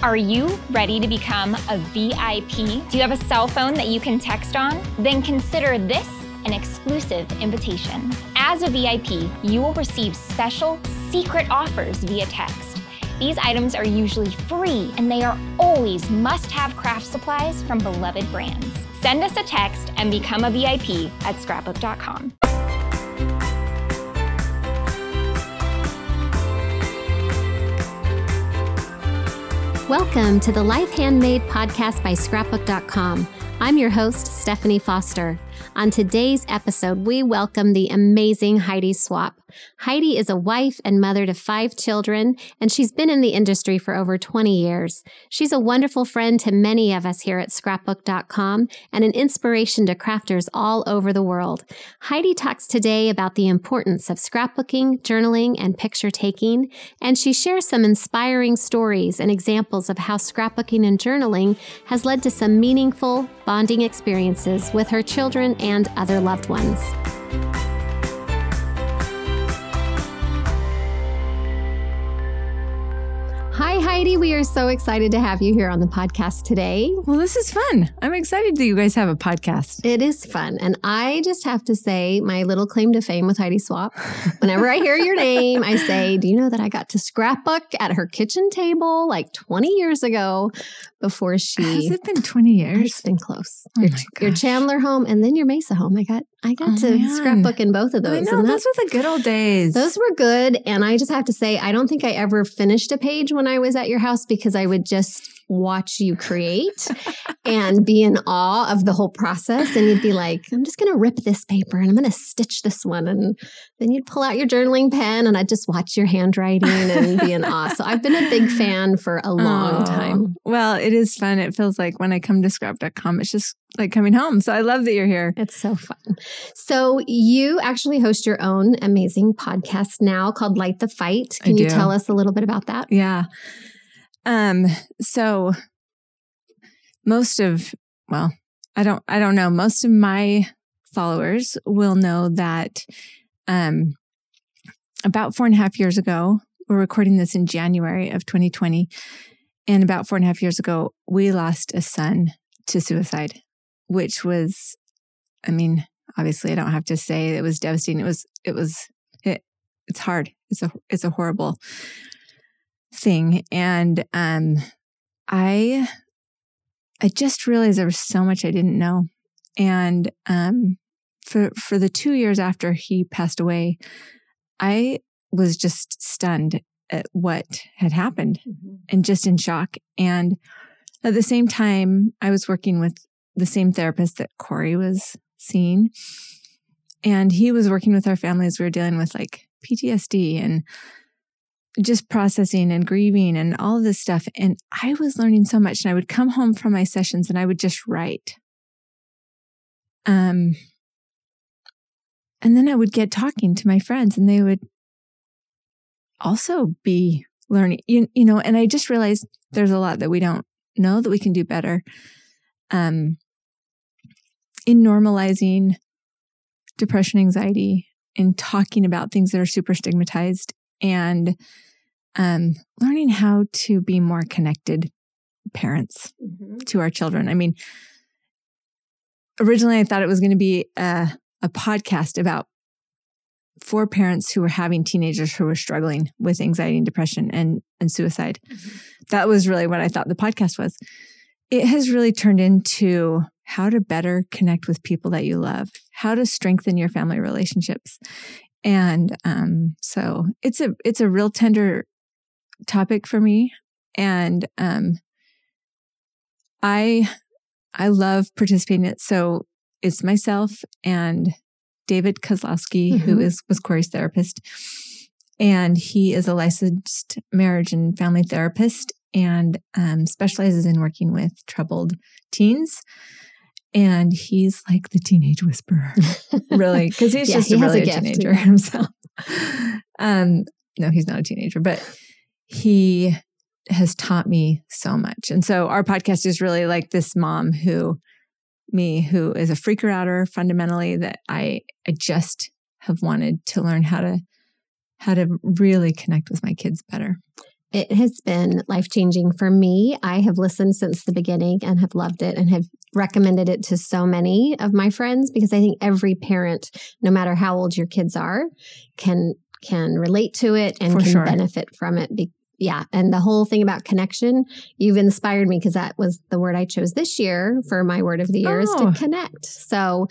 Are you ready to become a VIP? Do you have a cell phone that you can text on? Then consider this an exclusive invitation. As a VIP, you will receive special secret offers via text. These items are usually free and they are always must have craft supplies from beloved brands. Send us a text and become a VIP at scrapbook.com. Welcome to the Life Handmade podcast by scrapbook.com. I'm your host, Stephanie Foster. On today's episode, we welcome the amazing Heidi Swapp. Heidi is a wife and mother to five children, and she's been in the industry for over 20 years. She's a wonderful friend to many of us here at scrapbook.com and an inspiration to crafters all over the world. Heidi talks today about the importance of scrapbooking, journaling, and picture taking, and she shares some inspiring stories and examples of how scrapbooking and journaling has led to some meaningful bonding experiences with her children and other loved ones. Heidi. We are so excited to have you here on the podcast today. Well, this is fun. I'm excited that you guys have a podcast. It is fun. And I just have to say, my little claim to fame with Heidi Swapp. Whenever I hear your name, I say, Do you know that I got to scrapbook at her kitchen table like 20 years ago before she. Has it been 20 years? It's been close. Oh your, your. Chandler home and then your Mesa home. I got I got Oh, to man. scrapbook in both of those. I know, and those were the good old days. those were good. And I just have to say, I don't think I ever finished a page when I was at your house because I would just watch you create and be in awe of the whole process. And you'd be like, I'm just going to rip this paper and I'm going to stitch this one. And then you'd pull out your journaling pen and I'd just watch your handwriting and be in awe. So I've been a big fan for a long Oh, time. Well, it is fun. It feels like when I come to scrap.com, it's just like coming home. So I love that you're here. It's so fun. So you actually host your own amazing podcast now called Light the Fight. Can you tell us a little bit about that? Yeah. Um, so most of well, I don't I don't know. Most of my followers will know that um about four and a half years ago, we're recording this in January of 2020. And about four and a half years ago, we lost a son to suicide, which was, I mean, obviously I don't have to say it was devastating. It was, it was, it, it's hard. It's a, it's a horrible thing. And, um, I, I just realized there was so much I didn't know. And, um, for, for the two years after he passed away, I was just stunned at what had happened and just in shock. And at the same time, I was working with the same therapist that Corey was seeing. And he was working with our families. We were dealing with like PTSD and just processing and grieving and all of this stuff. And I was learning so much. And I would come home from my sessions and I would just write. Um, and then I would get talking to my friends and they would also be learning, you, you know, and I just realized there's a lot that we don't know that we can do better. Um, in normalizing depression, anxiety, in talking about things that are super stigmatized and um, learning how to be more connected parents to our children. I mean, originally I thought it was going to be a, a podcast about four parents who were having teenagers who were struggling with anxiety and depression and, and suicide. That was really what I thought the podcast was. It has really turned into how to better connect with people that you love, how to strengthen your family relationships. And um, so it's a it's a real tender topic for me. And um, I I love participating in it. So it's myself and David Kozlowski, who Mhm. is was Corey's therapist. And he is a licensed marriage and family therapist and um, specializes in working with troubled teens. And he's like the teenage whisperer, really, because he's Yeah, just he a really a a, teenager himself. um, no, he's not a teenager, but he has taught me so much. And so our podcast is really like this mom who, me, who is a freaker outer fundamentally that I, I just have wanted to learn how to, how to really connect with my kids better. It has been life changing for me. I have listened since the beginning and have loved it and have recommended it to so many of my friends because I think every parent, no matter how old your kids are, can can relate to it and For can sure. benefit from it. Be- yeah, and the whole thing about connection, you've inspired me because that was the word I chose this year for my word of the year is Oh. to connect. So,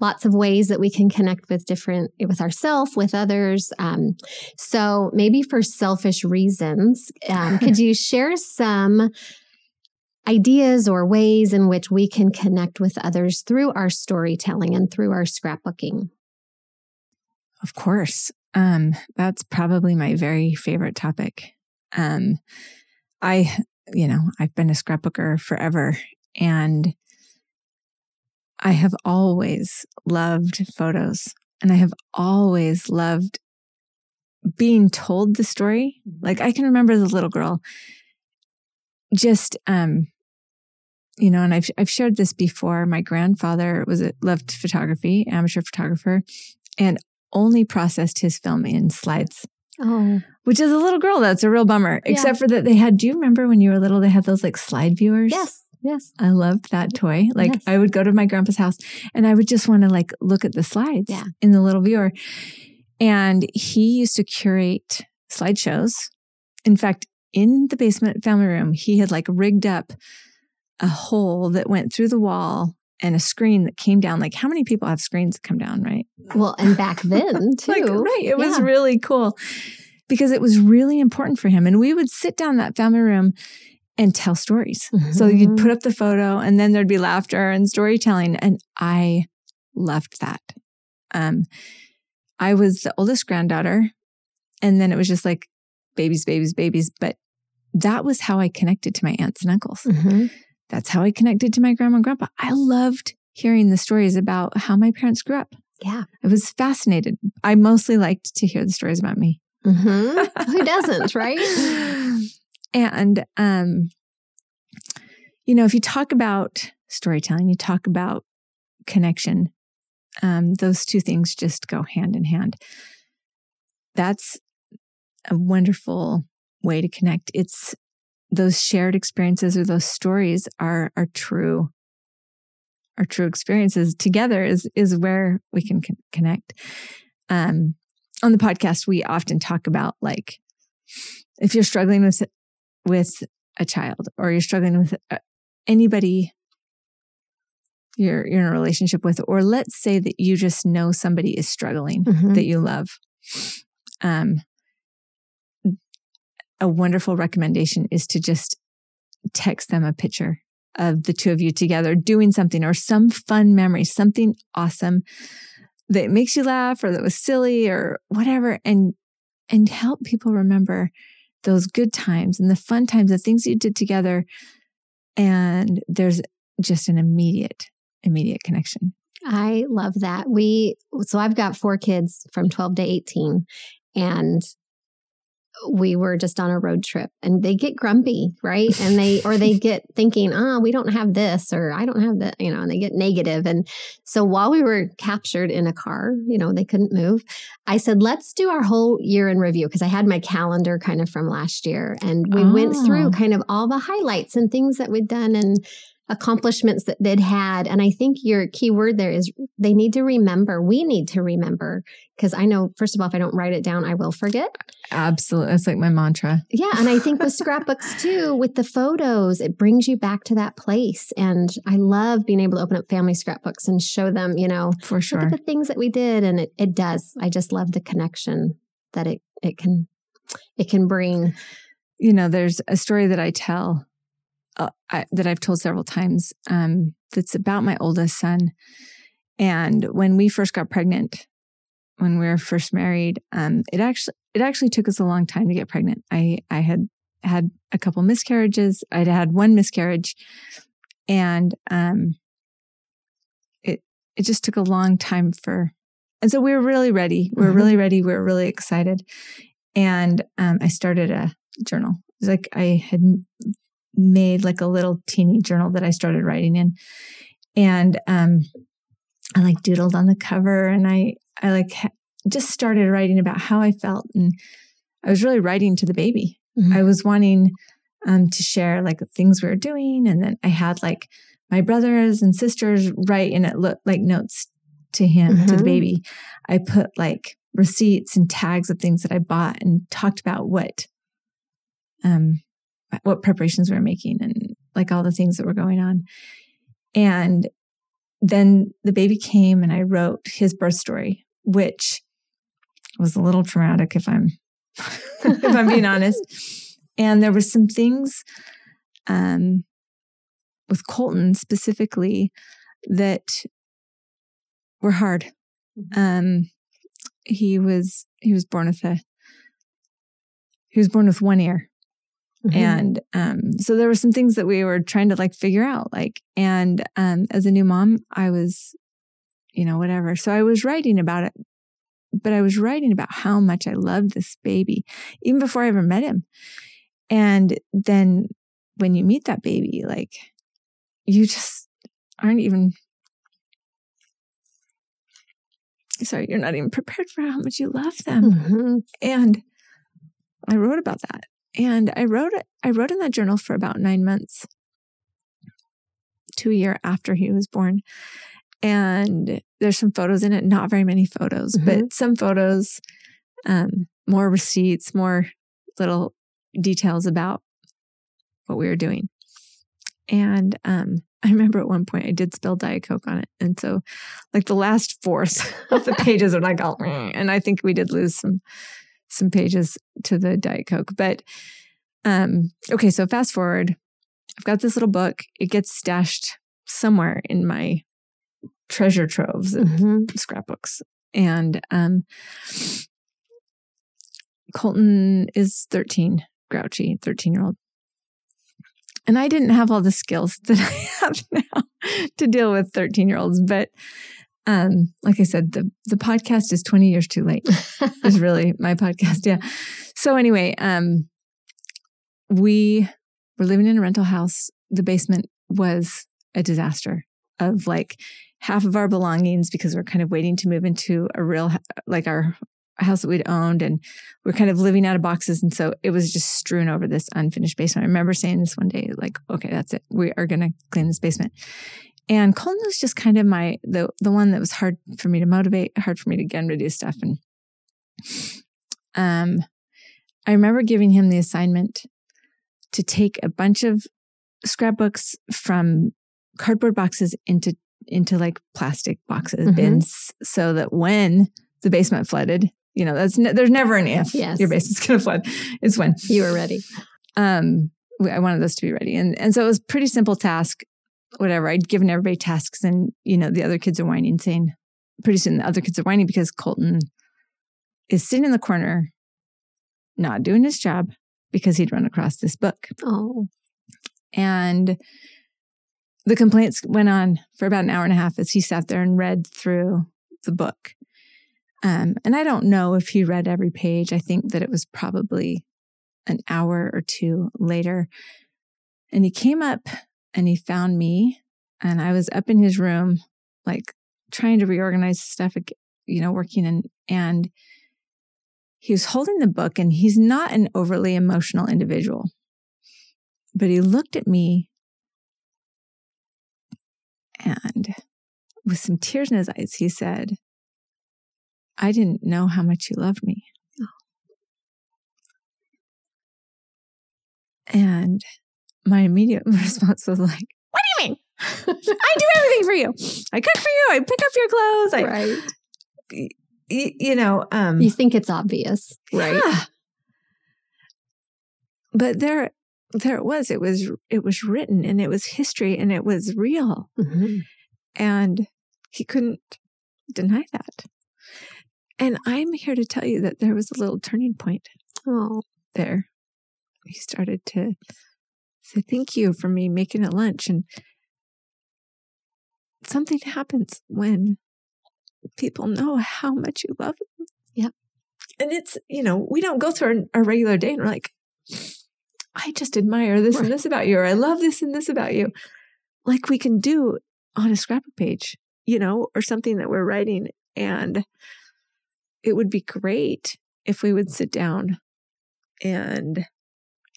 lots of ways that we can connect with different with ourselves, with others. Um, so, maybe for selfish reasons, um, could you share some ideas or ways in which we can connect with others through our storytelling and through our scrapbooking? Of course. Um, that's probably my very favorite topic. Um, I, you know, I've been a scrapbooker forever and I have always loved photos and I have always loved being told the story. Like I can remember the little girl just, um, you know, and I've, I've shared this before. My grandfather was a, loved photography, amateur photographer, and only processed his film in slides, Oh, which is a little girl. That's a real bummer. Yeah. Except for that they had, do you remember when you were little, they had those like slide viewers? yes, yes. I loved that toy. Like Yes. I would go to my grandpa's house and I would just want to like look at the slides Yeah. in the little viewer. And he used to curate slideshows. In fact, in the basement family room, he had like rigged up a hole that went through the wall and a screen that came down. Like how many people have screens that come down, right? Well, and back then too. Like, right. It was really cool because it was really important for him. And we would sit down in that family room and tell stories. So you'd Mhm. put up the photo and then there'd be laughter and storytelling. And I loved that. Um, I was the oldest granddaughter. And then it was just like babies, babies, babies. But that was how I connected to my aunts and uncles. Mhm. That's how I connected to my grandma and grandpa. I loved hearing the stories about how my parents grew up. Yeah. I was fascinated. I mostly liked to hear the stories about me. Mhm. Who doesn't, right? And um, you know, if you talk about storytelling, you talk about connection. Um, those two things just go hand in hand. That's a wonderful way to connect. It's those shared experiences or those stories are are true our true experiences together is is where we can con- connect um on the podcast we often talk about like if you're struggling with with a child or you're struggling with uh, anybody you're you're in a relationship with or let's say that you just know somebody is struggling Mhm. that you love um a wonderful recommendation is to just text them a picture of the two of you together doing something or some fun memory something awesome that makes you laugh or that was silly or whatever and and help people remember those good times and the fun times the things you did together and there's just an immediate immediate connection I love that. We so I've got four kids from 12 to 18 and we were just on a road trip and they get grumpy, right? And they or they get thinking, "Oh, we don't have this or I don't have that," you know, and they get negative. And so while we were captured in a car, you know, they couldn't move. I said, "Let's do our whole year in review" because I had my calendar kind of from last year and we went through Oh. kind of all the highlights and things that we'd done and accomplishments that they'd had. And I think your key word there is they need to remember. We need to remember because I know, first of all, if I don't write it down, I will forget. absolutely that's like my mantra Yeah. And I think with scrapbooks too, with the photos, it brings you back to that place. And I love being able to open up family scrapbooks and show them, you know, for look sure at the things that we did. And it, it does. I just love the connection that it, it can, it can bring. you know, there's a story that I tell uh, I, that I've told several times um, that's about my oldest son. And when we first got pregnant, when we were first married, um, it actually it actually took us a long time to get pregnant. I I had had a couple miscarriages. I'd had one miscarriage, and um, it it just took a long time for. And so we were really ready. We were Mhm. really ready. We were really excited, and um, I started a journal. It was like I had made like a little teeny journal that I started writing in, and um, I like doodled on the cover, and I I like ha- just started writing about how I felt, and I was really writing to the baby. Mm-hmm. I was wanting um, to share like things we were doing. And then I had like my brothers and sisters write and it looked like notes to him, mm-hmm. to the mm-hmm. baby. I put like receipts and tags of things that I bought and talked about what, um, what preparations we were making and like all the things that were going on. And then the baby came and I wrote his birth story, which was a little traumatic if I'm if I'm being honest. And there were some things um, with Colton specifically that were hard. Mm-hmm. Um, he was he was born with a he was born with one ear. Mm-hmm. And um, so there were some things that we were trying to like figure out, like, and um, as a new mom, I was, you know, whatever. So I was writing about it, but I was writing about how much I loved this baby, even before I ever met him. And then when you meet that baby, like, you just aren't even sorry, you're not even prepared for how much you love them. Mm-hmm. And I wrote about that. And I wrote I wrote in that journal for about nine months two a year after he was born. And there's some photos in it, not very many photos, mm-hmm. but some photos, um, more receipts, more little details about what we were doing. And um, I remember at one point I did spill Diet Coke on it. And so, like, the last fourth of the pages are like, oh, and I think we did lose some some pages to the Diet Coke. But um, okay, so fast forward. I've got this little book. It gets stashed somewhere in my treasure troves of mm-hmm. scrapbooks. And um, Colton is 13, grouchy, 13 year old. And I didn't have all the skills that I have now to deal with 13 year olds. But um, like I said, the, the podcast is 20 years too late. is really my podcast. Yeah. So anyway, um, we were living in a rental house. The basement was a disaster of like half of our belongings because we're kind of waiting to move into a real, like our house that we'd owned and we are kind of living out of boxes. And so it was just strewn over this unfinished basement. I remember saying this one day, like, okay, that's it. We are going to clean this basement. And Colton was just kind of my, the, the one that was hard for me to motivate, hard for me to get him to do stuff. And, um, I remember giving him the assignment to take a bunch of scrapbooks from cardboard boxes into into like plastic boxes mm-hmm. bins so that when the basement flooded you know that's ne- there's never an if yes. your basement's going to flood it's when you were ready um i wanted those to be ready and and so it was pretty simple task whatever i'd given everybody tasks and you know the other kids are whining saying pretty soon the other kids are whining because colton is sitting in the corner not doing his job because he'd run across this book. Oh. And the complaints went on for about an hour and a half as he sat there and read through the book. Um, and I don't know if he read every page. I think that it was probably an hour or two later. And he came up and he found me, and I was up in his room, like trying to reorganize stuff, you know, working and, and he was holding the book and he's not an overly emotional individual. But he looked at me and with some tears in his eyes, he said, I didn't know how much you loved me. Oh. And my immediate response was like, What do you mean? I do everything for you. I cook for you. I pick up your clothes. I, right you know, um, you think it's obvious, right? Yeah. But there, there it was. It was, it was written and it was history and it was real. Mm-hmm. And he couldn't deny that. And I'm here to tell you that there was a little turning point. Oh, there. He started to say, thank you for me making it lunch. And something happens when people know how much you love them. Yep. And it's, you know, we don't go through our, our regular day and we're like, I just admire this right. and this about you, or I love this and this about you. Like we can do on a scrapbook page, you know, or something that we're writing. And it would be great if we would sit down and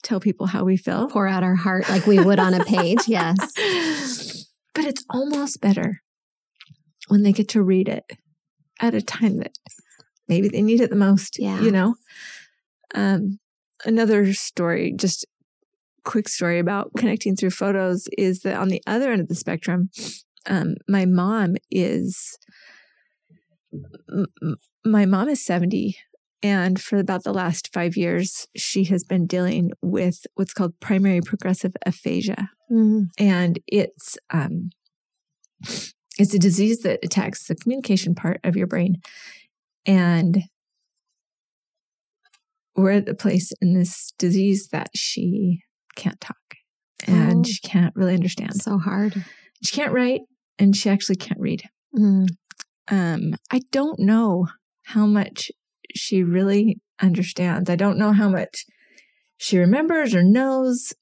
tell people how we feel. Pour out our heart like we would on a page. Yes. But it's almost better when they get to read it at a time that maybe they need it the most. Yeah. You know? Um, another story, just quick story about connecting through photos is that on the other end of the spectrum, um, my mom is my mom is 70 and for about the last five years she has been dealing with what's called primary progressive aphasia Mm. and it's um it's a disease that attacks the communication part of your brain and we're at the place in this disease that she can't talk and Oh. she can't really understand So hard. she can't write and she actually can't read Mm. um i don't know how much she really understands. I don't know how much she remembers or knows.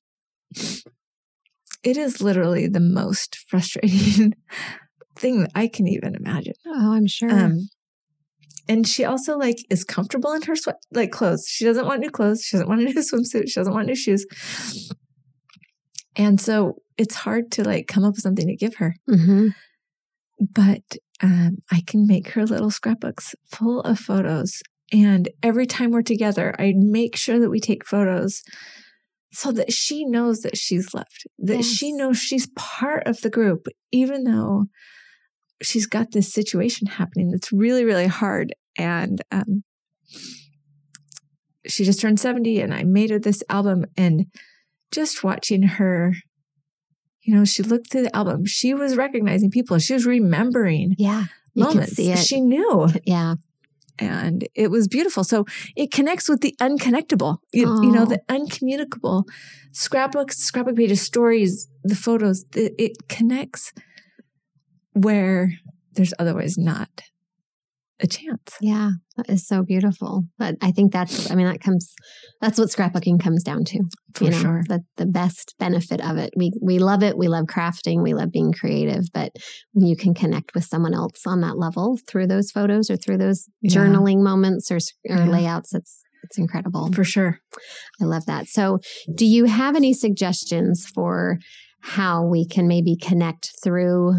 It is literally the most frustrating thing that i can even imagine. Oh, I'm sure. um and she also like is comfortable in her sweat like clothes. She doesn't want new clothes. She doesn't want a new swimsuit. She doesn't want new shoes. And so it's hard to like come up with something to give her. Hmm but um, I can make her little scrapbooks full of photos. And every time we're together, I make sure that we take photos so that she knows that she's loved, that she knows she's part of the group, even though she's got this situation happening that's really, really hard. And um, she just turned 70, and I made her this album. And just watching her you know, she looked through the album. She was recognizing people. She was remembering Yeah. Moments. can see it. She knew, yeah. And it was beautiful. So it connects with the unconnectable. You, you know, Oh. the uncommunicable. Scrapbooks, scrapbook pages, stories, the photos. It, it connects where there's otherwise not a chance. Yeah. That is so beautiful. But I think that's, I mean, that comes, that's what scrapbooking comes down to. For you know, sure. The, the best benefit of it. We, we love it. We love crafting. We love being creative. But when you can connect with someone else on that level through those photos or through those Yeah. journaling moments or, or Yeah. layouts, it's, it's incredible. For sure. I love that. So, do you have any suggestions for how we can maybe connect through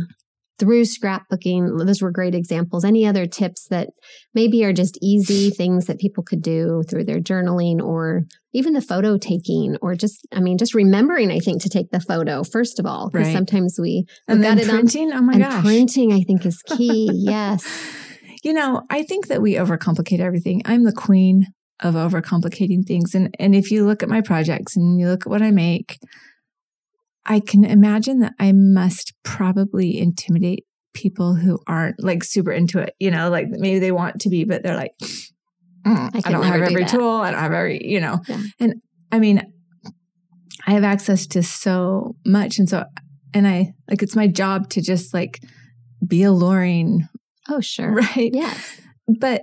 through scrapbooking? Those were great examples. Any other tips that maybe are just easy things that people could do through their journaling or even the photo taking or just I mean just remembering I think to take the photo first of all because Right. sometimes we And then got it on printing. oh my and gosh. printing I think is key. yes. You know, I think that we overcomplicate everything. I'm the queen of overcomplicating things. And and if you look at my projects and you look at what I make, I can imagine that I must probably intimidate people who aren't like super into it. You know, like maybe they want to be, but they're like, "Mm, I, could don't have do every that." tool. I don't have every, you know. Yeah. And I mean, I have access to so much. And so, and I like, it's my job to just like be alluring, Oh sure. right? Yes. but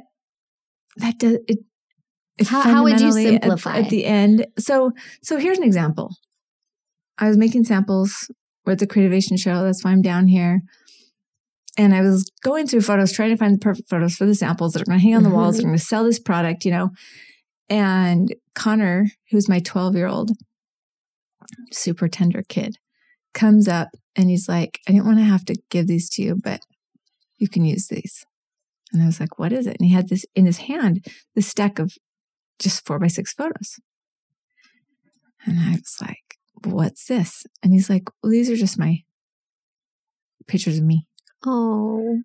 that does it. How- how would you fundamentally at- simplify? at, the end? So, so here's an example. I was making samples. At the Creativation Show. That's why I'm down here. And I was going through photos, trying to find the perfect photos for the samples that are going to hang on the walls. Mhm. That are going to sell this product, you know. And Connor, who's my 12 year old, super tender kid, comes up and he's like, I didn't want to have to give these to you, but you can use these. And I was like, what is it? And he had this in his hand, this stack of just four by six photos. And I was like, what's this? And he's like, well, these are just my pictures of me. Oh.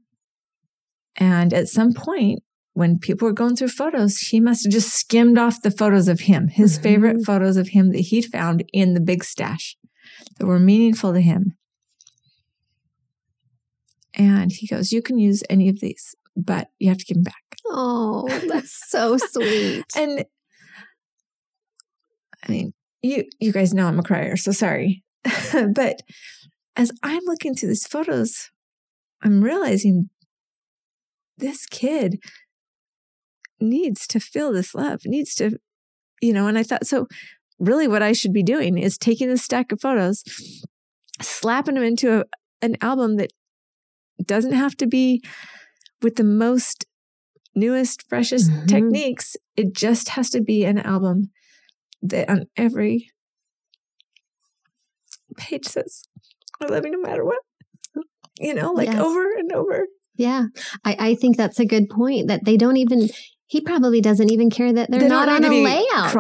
And at some point, when people were going through photos, he must have just skimmed off the photos of him, his Mhm. favorite photos of him that he'd found in the big stash that were meaningful to him. And he goes, You can use any of these, but you have to give them back. Oh, that's so sweet. And I mean, you you guys know I'm a crier, so sorry. but as I'm looking through these photos, I'm realizing this kid needs to feel this love, needs to, you know, and I thought so really what I should be doing is taking this stack of photos, slapping them into a, an album that doesn't have to be with the most newest, freshest Mhm. techniques. It just has to be an album that on every page says, I love you no matter what. You know, like Yes. over and over. Yeah. I, I think that's a good point that they don't even, he probably doesn't even care that they're They not on a layout.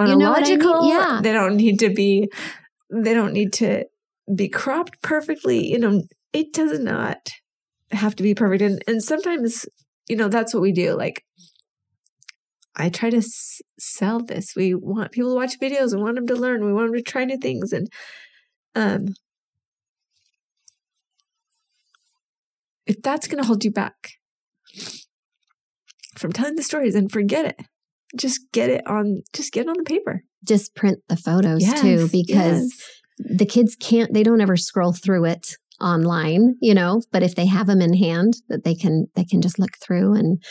You know I mean? Chronological. Yeah. They don't need to be, they don't need to be cropped perfectly. You know, it does not have to be perfect. And, and sometimes, you know, that's what we do. Like, I try to s- sell this. We want people to watch videos. We want them to learn. We want them to try new things. And um, if that's going to hold you back from telling the stories, then forget it. Just get it on. Just get it on the paper. Just print the photos too, because yes. the kids can't, they don't ever scroll through it online, you know, but if they have them in hand that they can, they can just look through and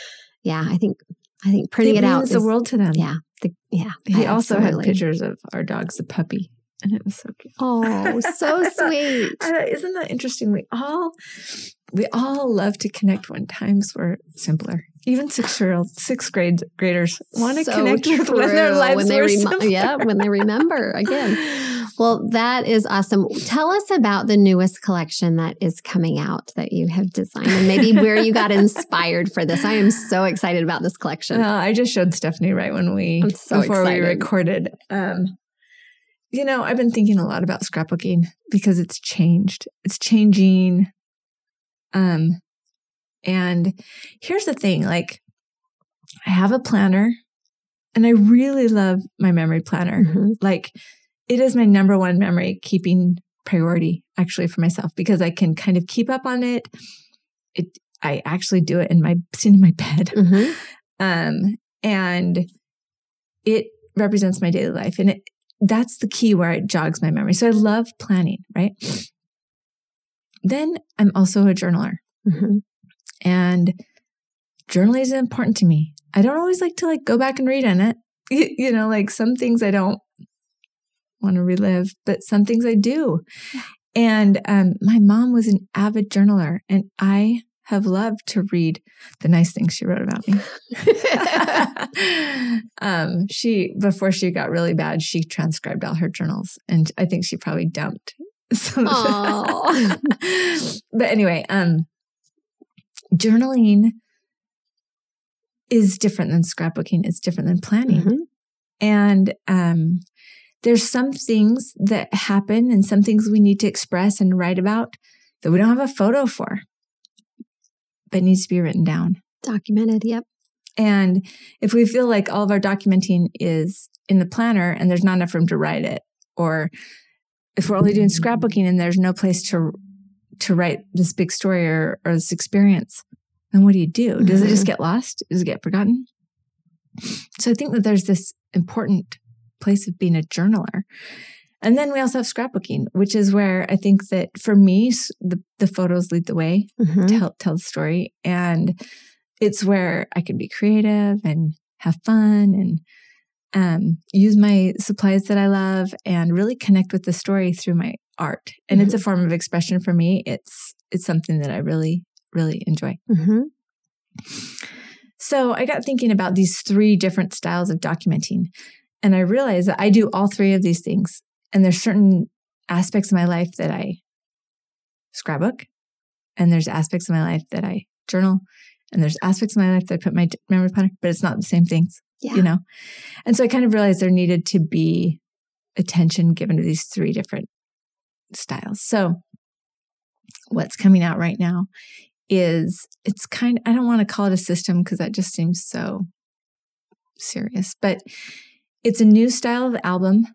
yeah, I think, I think printing it, out means the world to them. Yeah. The, yeah. He also had pictures of our dog's a puppy, and it was so cute. Oh, so sweet. I thought, isn't that interesting? We all we all love to connect when times were simpler. Even six year old sixth grade graders want to So connect with when their lives when they were remi- simpler. yeah when they remember again well that is awesome tell us about the newest collection that is coming out that you have designed and maybe where you got inspired for this i am so excited about this collection Well, I just showed Stephanie right when we so before we recorded. Um, you know, I've been thinking a lot about scrapbooking because it's changed. It's changing. Um, and here's the thing: like, I have a planner, and I really love my memory planner. Mhm. Like, it is my number one memory keeping priority actually for myself because I can kind of keep up on it. It I actually do it in my sitting in my bed. Mhm. Um, and it represents my daily life. And it, that's the key where it jogs my memory. So I love planning, right? Then I'm also a journaler Mhm. and journaling is important to me. I don't always like to like go back and read in it. You, you know, like some things I don't want to relive, but some things I do. And um, my mom was an avid journaler, and I have loved to read the nice things she wrote about me. um, she before she got really bad, she transcribed all her journals, and I think she probably dumped some of it. but anyway, um, journaling is different than scrapbooking. It's different than planning, Mhm. and um, there's some things that happen and some things we need to express and write about that we don't have a photo for, but needs to be written down. documented yep And if we feel like all of our documenting is in the planner and there's not enough room to write it, or if we're only doing scrapbooking and there's no place to to write this big story or, or this experience, then what do you do? Does it just get lost? Does it get forgotten? So I think that there's this important place of being a journaler. And then we also have scrapbooking, which is where I think that for me, the, the photos lead the way Mhm. to help tell the story. And it's where I can be creative and have fun and um, use my supplies that I love and really connect with the story through my art. And it's a form of expression for me. It's it's something that I really really enjoy. Mhm. So I got thinking about these three different styles of documenting, and I realized that I do all three of these things. And there's certain aspects of my life that I scrapbook, and there's aspects of my life that I journal, and there's aspects of my life that I put my memory planner, but it's not the same things, yeah you know. And so I kind of realized there needed to be attention given to these three different styles. So what's coming out right now is it's kind I don't want to call it a system because that just seems so serious, but it's a new style of album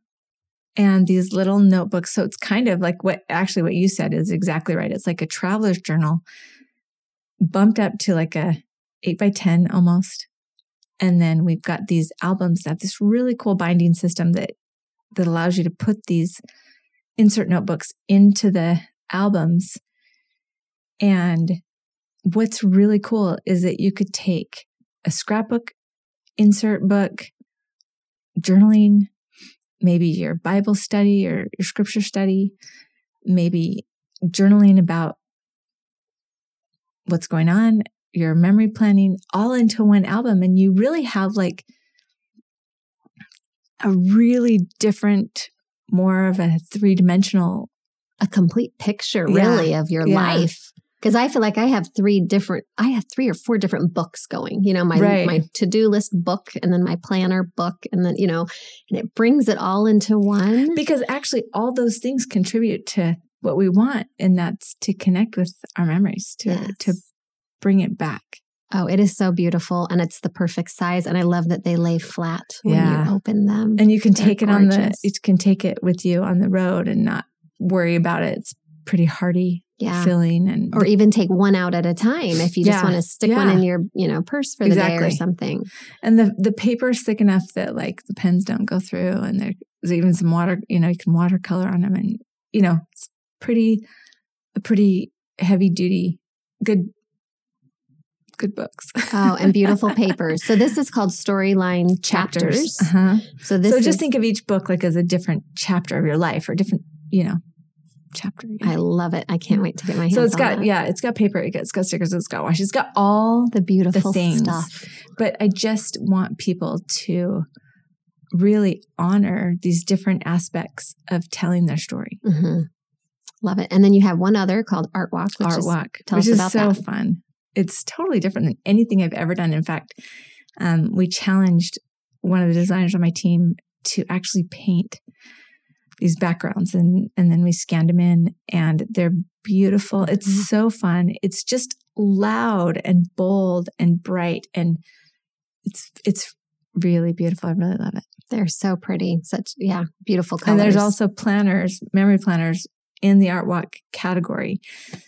and these little notebooks. So it's kind of like what actually what you said is exactly right. It's like a traveler's journal bumped up to like a eight by 10 almost. And then we've got these albums that have this really cool binding system that that allows you to put these insert notebooks into the albums. And what's really cool is that you could take a scrapbook, insert book, journaling, maybe your Bible study or your scripture study, maybe journaling about what's going on, your memory planning, all into one album. And you really have like a really different, more of a three dimensional. A complete picture, Yeah. really, of your Yeah. life. Because I feel like I have three different, I have three or four different books going. You know, my Right. my to do list book, and then my planner book, and then you know, and it brings it all into one. Because actually, all those things contribute to what we want, and that's to connect with our memories, to Yes. to bring it back. Oh, it is so beautiful, and it's the perfect size, and I love that they lay flat when Yeah. you open them. And you can They're take it on the gorgeous. you can take it with you on the road and not worry about it. It's pretty hearty, yeah, filling, and or even take one out at a time if you just want to stick one in your you know purse for the day or something. and the the paper is thick enough that like the pens don't go through, and there's even some water. You know, you can watercolor on them, and you know, it's pretty a pretty heavy duty, good good books. Oh, and beautiful papers. So this is called Storyline Chapters. Uh-huh. So this so is, just think of each book like as a different chapter of your life or different, you know, chapter. I love it. I can't wait to get my hands so it's got that. yeah, it's got paper, it's got stickers, it's got washi, it's got all the beautiful things. stuff. but I just want people to really honor these different aspects of telling their story. hmm Love it. And then you have one other called Art Walk, which Art is walk, tell which us is about so that. fun. It's totally different than anything I've ever done. In fact, um, we challenged one of the designers on my team to actually paint these backgrounds and and then we scanned them in and they're beautiful. It's Mhm. so fun. It's just loud and bold and bright and it's it's really beautiful. I really love it. they're so pretty. Such yeah, beautiful colors. And there's also planners, memory planners in the art walk category.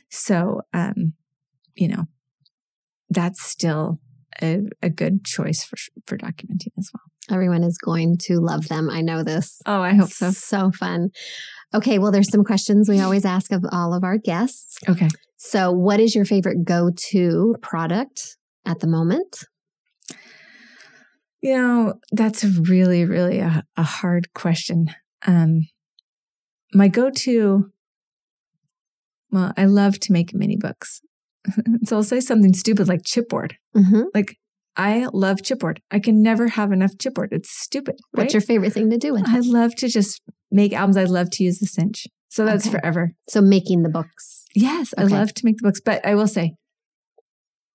So, um, you know, that's still a, a good choice for for documenting as well. everyone is going to love them. I know this. Oh, I hope so. So fun. Okay, well, there's some questions we always ask of all of our guests. Okay. So, what is your favorite go-to product at the moment? You know, that's really, really a, a hard question. Um, my go-to, well, I love to make mini books. so I'll say something stupid like chipboard. Mm-hmm. Like I love chipboard. I can never have enough chipboard. It's stupid. What's your favorite thing to do with it? I love to just make albums. I love to use the cinch. So that's Okay. forever. So, making the books. Yes, I love to make the books. But I will say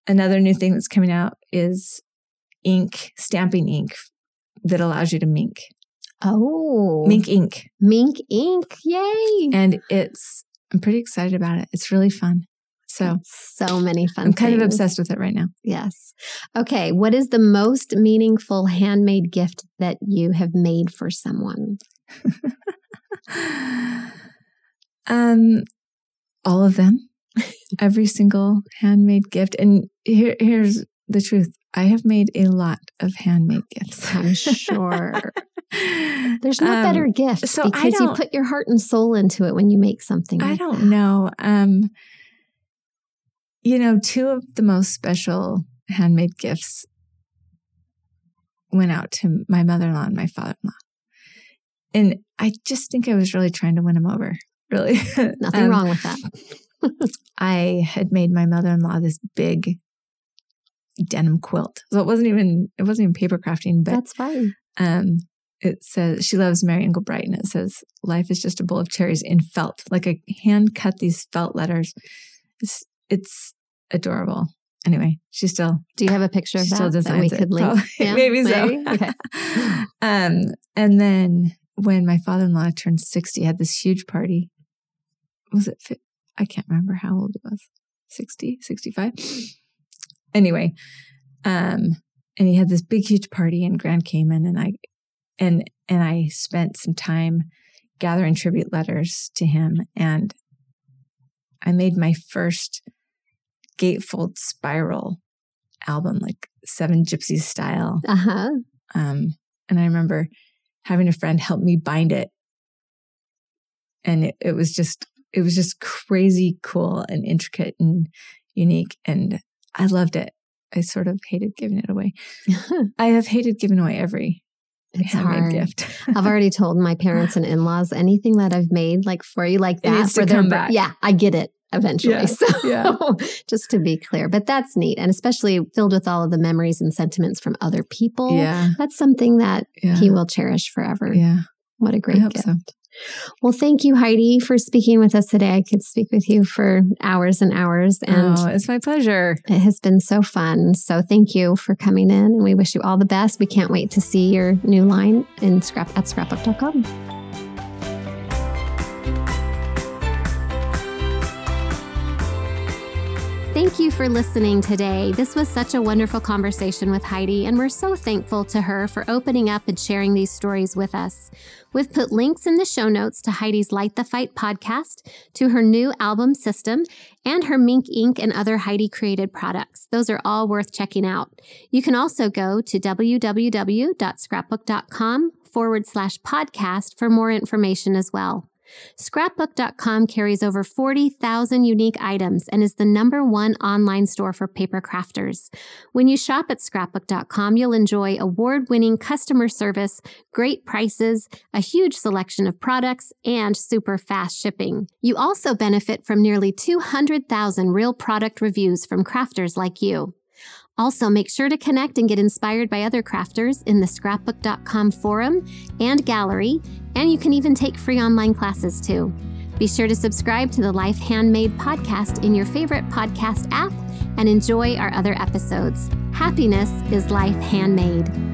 another new thing that's coming out is ink, stamping ink that allows you to Minc. Oh, Minc ink. Minc Ink. Yay. And it's I'm pretty excited about it. It's really fun. So so many fun I'm kind of obsessed with it right now. Yes. Okay. What is the most meaningful handmade gift that you have made for someone? um all of them. Every single handmade gift. And here here's the truth. I have made a lot of handmade gifts. I'm sure. There's no Um, better gift so I because you put your heart and soul into it when you make something. I like don't that. know. Um, you know, two of the most special handmade gifts went out to my mother-in-law and my father-in-law, and I just think I was really trying to win them over. Really, Nothing Um, wrong with that. I had made my mother-in-law this big denim quilt, so it wasn't even it wasn't even paper crafting, but That's fine. um, it says she loves Mary Engelbreit, and it says life is just a bowl of cherries in felt, like a hand cut these felt letters. It's, it's adorable. Anyway, she still Do you have a picture of that still that we could link? Yeah, maybe so. Okay. um, and then when my father-in-law turned sixty, I had this huge party. Was it? fi- I can't remember how old it was. 60, 65? Anyway, um, and he had this big, huge party in Grand Cayman, and I, and and I spent some time gathering tribute letters to him, and I made my first gatefold spiral album, like Seven Gypsies style. Uh huh. Um, and I remember having a friend help me bind it. And it, it was just, it was just crazy cool and intricate and unique. And I loved it. I sort of hated giving it away. I have hated giving away every it's hard. gift. I've already told my parents and in-laws anything that I've made like for you like that for their back. Yeah, I get it. Eventually. Yeah, So yeah. just to be clear, but that's neat. And especially filled with all of the memories and sentiments from other people. Yeah. That's something that Yeah. he will cherish forever. yeah. What a great gift. so. Well, thank you, Heidi, for speaking with us today. I could speak with you for hours and hours, and oh, it's my pleasure. it has been so fun. So, thank you for coming in, and we wish you all the best. We can't wait to see your new line in scrap at scrapbook.com. Thank you for listening today. This was such a wonderful conversation with Heidi, and we're so thankful to her for opening up and sharing these stories with us. We've put links in the show notes to Heidi's Light the Fight podcast, to her new album System, and her Minc Ink and other Heidi created products. Those are all worth checking out. You can also go to www.scrapbook.com forward slash podcast for more information as well. Scrapbook.com carries over 40,000 unique items and is the number one online store for paper crafters. When you shop at scrapbook.com, you'll enjoy award winning customer service, great prices, a huge selection of products, and super fast shipping. You also benefit from nearly 200,000 real product reviews from crafters like you. Also, make sure to connect and get inspired by other crafters in the scrapbook.com forum and gallery, and you can even take free online classes too. Be sure to subscribe to the Life Handmade podcast in your favorite podcast app and enjoy our other episodes. Happiness is life handmade.